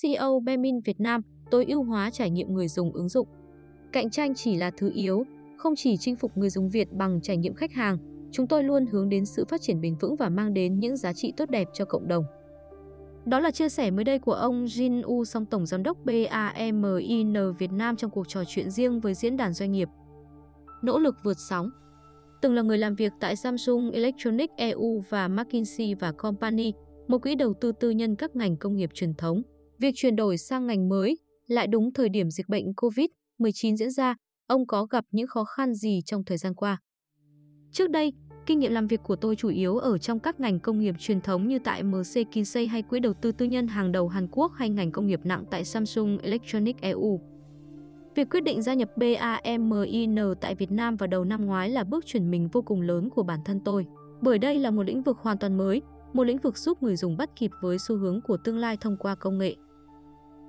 CEO Bemin Việt Nam tối ưu hóa trải nghiệm người dùng ứng dụng. Cạnh tranh chỉ là thứ yếu, không chỉ chinh phục người dùng Việt bằng trải nghiệm khách hàng, chúng tôi luôn hướng đến sự phát triển bền vững và mang đến những giá trị tốt đẹp cho cộng đồng. Đó là chia sẻ mới đây của ông Jin U Song Tổng Giám đốc BAMIN Việt Nam trong cuộc trò chuyện riêng với diễn đàn doanh nghiệp. Nỗ lực vượt sóng Từng là người làm việc tại Samsung Electronics EU và McKinsey và Company, một quỹ đầu tư tư nhân các ngành công nghiệp truyền thống. Việc chuyển đổi sang ngành mới lại đúng thời điểm dịch bệnh COVID-19 diễn ra, ông có gặp những khó khăn gì trong thời gian qua? Trước đây, kinh nghiệm làm việc của tôi chủ yếu ở trong các ngành công nghiệp truyền thống như tại MC Kinsey hay quỹ đầu tư tư nhân hàng đầu Hàn Quốc hay ngành công nghiệp nặng tại Samsung Electronics EU. Việc quyết định gia nhập BAMIN tại Việt Nam vào đầu năm ngoái là bước chuyển mình vô cùng lớn của bản thân tôi, bởi đây là một lĩnh vực hoàn toàn mới, một lĩnh vực giúp người dùng bắt kịp với xu hướng của tương lai thông qua công nghệ.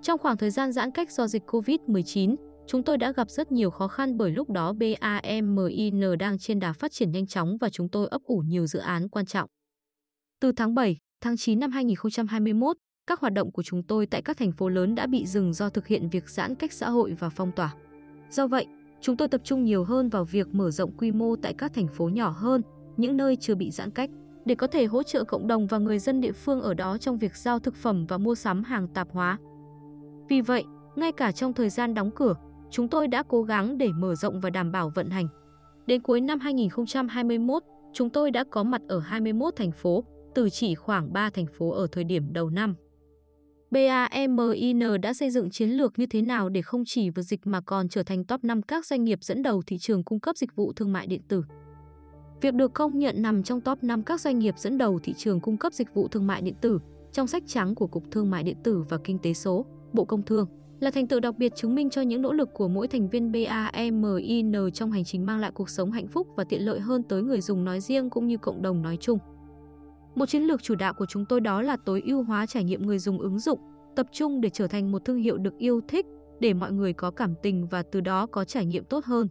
Trong khoảng thời gian giãn cách do dịch COVID-19, chúng tôi đã gặp rất nhiều khó khăn bởi lúc đó BAMIN đang trên đà phát triển nhanh chóng và chúng tôi ấp ủ nhiều dự án quan trọng. Từ tháng 7, tháng 9 năm 2021, các hoạt động của chúng tôi tại các thành phố lớn đã bị dừng do thực hiện việc giãn cách xã hội và phong tỏa. Do vậy, chúng tôi tập trung nhiều hơn vào việc mở rộng quy mô tại các thành phố nhỏ hơn, những nơi chưa bị giãn cách, để có thể hỗ trợ cộng đồng và người dân địa phương ở đó trong việc giao thực phẩm và mua sắm hàng tạp hóa. Vì vậy, ngay cả trong thời gian đóng cửa, chúng tôi đã cố gắng để mở rộng và đảm bảo vận hành. Đến cuối năm 2021, chúng tôi đã có mặt ở 21 thành phố, từ chỉ khoảng 3 thành phố ở thời điểm đầu năm. BAMIN đã xây dựng chiến lược như thế nào để không chỉ vượt dịch mà còn trở thành top 5 các doanh nghiệp dẫn đầu thị trường cung cấp dịch vụ thương mại điện tử. Việc được công nhận nằm trong top 5 các doanh nghiệp dẫn đầu thị trường cung cấp dịch vụ thương mại điện tử trong sách trắng của Cục Thương mại điện tử và Kinh tế số, Bộ Công Thương là thành tựu đặc biệt chứng minh cho những nỗ lực của mỗi thành viên BAMIN trong hành trình mang lại cuộc sống hạnh phúc và tiện lợi hơn tới người dùng nói riêng cũng như cộng đồng nói chung. Một chiến lược chủ đạo của chúng tôi đó là tối ưu hóa trải nghiệm người dùng ứng dụng, tập trung để trở thành một thương hiệu được yêu thích, để mọi người có cảm tình và từ đó có trải nghiệm tốt hơn.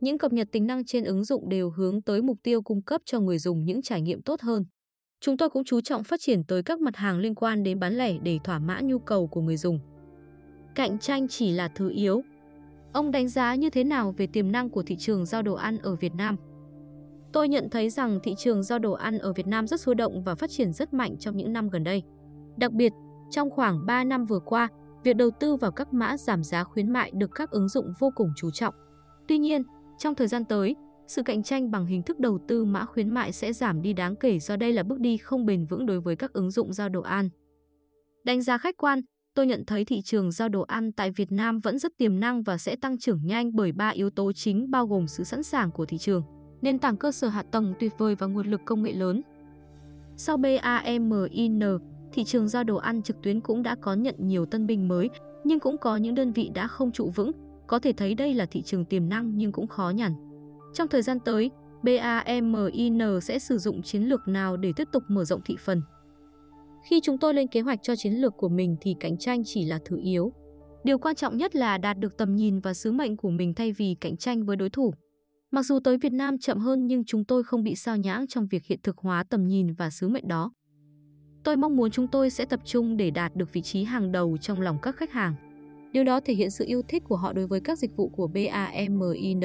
Những cập nhật tính năng trên ứng dụng đều hướng tới mục tiêu cung cấp cho người dùng những trải nghiệm tốt hơn. Chúng tôi cũng chú trọng phát triển tới các mặt hàng liên quan đến bán lẻ để thỏa mãn nhu cầu của người dùng. Cạnh tranh chỉ là thứ yếu. Ông đánh giá như thế nào về tiềm năng của thị trường giao đồ ăn ở Việt Nam? Tôi nhận thấy rằng thị trường giao đồ ăn ở Việt Nam rất sôi động và phát triển rất mạnh trong những năm gần đây. Đặc biệt, trong khoảng 3 năm vừa qua, việc đầu tư vào các mã giảm giá khuyến mại được các ứng dụng vô cùng chú trọng. Tuy nhiên, trong thời gian tới, sự cạnh tranh bằng hình thức đầu tư mã khuyến mại sẽ giảm đi đáng kể do đây là bước đi không bền vững đối với các ứng dụng giao đồ ăn. Đánh giá khách quan, tôi nhận thấy thị trường giao đồ ăn tại Việt Nam vẫn rất tiềm năng và sẽ tăng trưởng nhanh bởi ba yếu tố chính bao gồm sự sẵn sàng của thị trường, nền tảng cơ sở hạ tầng tuyệt vời và nguồn lực công nghệ lớn. Sau BAMIN, thị trường giao đồ ăn trực tuyến cũng đã có nhận nhiều tân binh mới, nhưng cũng có những đơn vị đã không trụ vững, có thể thấy đây là thị trường tiềm năng nhưng cũng khó nhằn. Trong thời gian tới, BAMIN sẽ sử dụng chiến lược nào để tiếp tục mở rộng thị phần? Khi chúng tôi lên kế hoạch cho chiến lược của mình thì cạnh tranh chỉ là thứ yếu. Điều quan trọng nhất là đạt được tầm nhìn và sứ mệnh của mình thay vì cạnh tranh với đối thủ. Mặc dù tới Việt Nam chậm hơn nhưng chúng tôi không bị sao nhãng trong việc hiện thực hóa tầm nhìn và sứ mệnh đó. Tôi mong muốn chúng tôi sẽ tập trung để đạt được vị trí hàng đầu trong lòng các khách hàng. Điều đó thể hiện sự yêu thích của họ đối với các dịch vụ của BAMIN.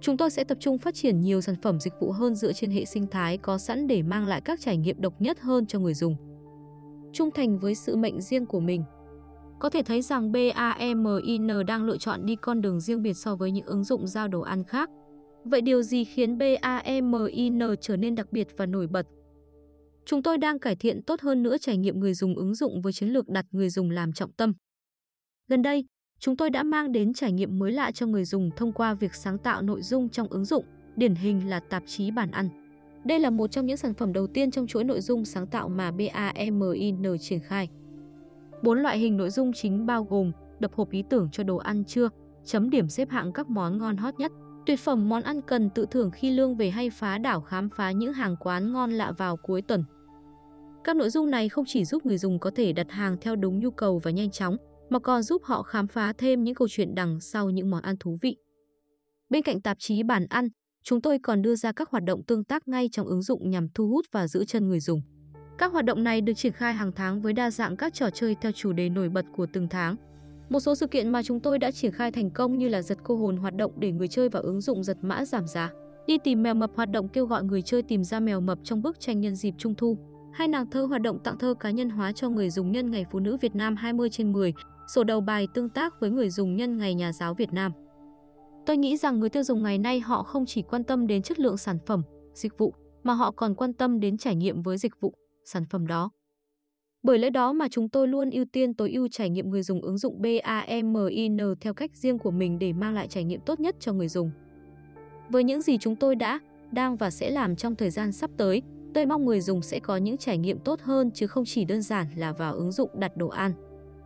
Chúng tôi sẽ tập trung phát triển nhiều sản phẩm dịch vụ hơn dựa trên hệ sinh thái có sẵn để mang lại các trải nghiệm độc nhất hơn cho người dùng. Trung thành với sự mệnh riêng của mình. Có thể thấy rằng BAMIN đang lựa chọn đi con đường riêng biệt so với những ứng dụng giao đồ ăn khác. Vậy điều gì khiến BAMIN trở nên đặc biệt và nổi bật? Chúng tôi đang cải thiện tốt hơn nữa trải nghiệm người dùng ứng dụng với chiến lược đặt người dùng làm trọng tâm. Gần đây, chúng tôi đã mang đến trải nghiệm mới lạ cho người dùng thông qua việc sáng tạo nội dung trong ứng dụng, điển hình là tạp chí bàn ăn. Đây là một trong những sản phẩm đầu tiên trong chuỗi nội dung sáng tạo mà BAMIN triển khai. Bốn loại hình nội dung chính bao gồm đập hộp ý tưởng cho đồ ăn trưa, chấm điểm xếp hạng các món ngon hot nhất, tuyệt phẩm món ăn cần tự thưởng khi lương về hay phá đảo khám phá những hàng quán ngon lạ vào cuối tuần. Các nội dung này không chỉ giúp người dùng có thể đặt hàng theo đúng nhu cầu và nhanh chóng, mà còn giúp họ khám phá thêm những câu chuyện đằng sau những món ăn thú vị. Bên cạnh tạp chí bản ăn, chúng tôi còn đưa ra các hoạt động tương tác ngay trong ứng dụng nhằm thu hút và giữ chân người dùng. Các hoạt động này được triển khai hàng tháng với đa dạng các trò chơi theo chủ đề nổi bật của từng tháng. Một số sự kiện mà chúng tôi đã triển khai thành công như là giật cô hồn hoạt động để người chơi vào ứng dụng giật mã giảm giá, đi tìm mèo mập hoạt động kêu gọi người chơi tìm ra mèo mập trong bức tranh nhân dịp Trung thu, hai nàng thơ hoạt động tặng thơ cá nhân hóa cho người dùng nhân ngày Phụ nữ Việt Nam 20 trên 10, sổ đầu bài tương tác với người dùng nhân ngày Nhà giáo Việt Nam. Tôi nghĩ rằng người tiêu dùng ngày nay họ không chỉ quan tâm đến chất lượng sản phẩm, dịch vụ, mà họ còn quan tâm đến trải nghiệm với dịch vụ, sản phẩm đó. Bởi lẽ đó mà chúng tôi luôn ưu tiên tối ưu trải nghiệm người dùng ứng dụng BAMIN theo cách riêng của mình để mang lại trải nghiệm tốt nhất cho người dùng. Với những gì chúng tôi đã, đang và sẽ làm trong thời gian sắp tới, tôi mong người dùng sẽ có những trải nghiệm tốt hơn chứ không chỉ đơn giản là vào ứng dụng đặt đồ ăn.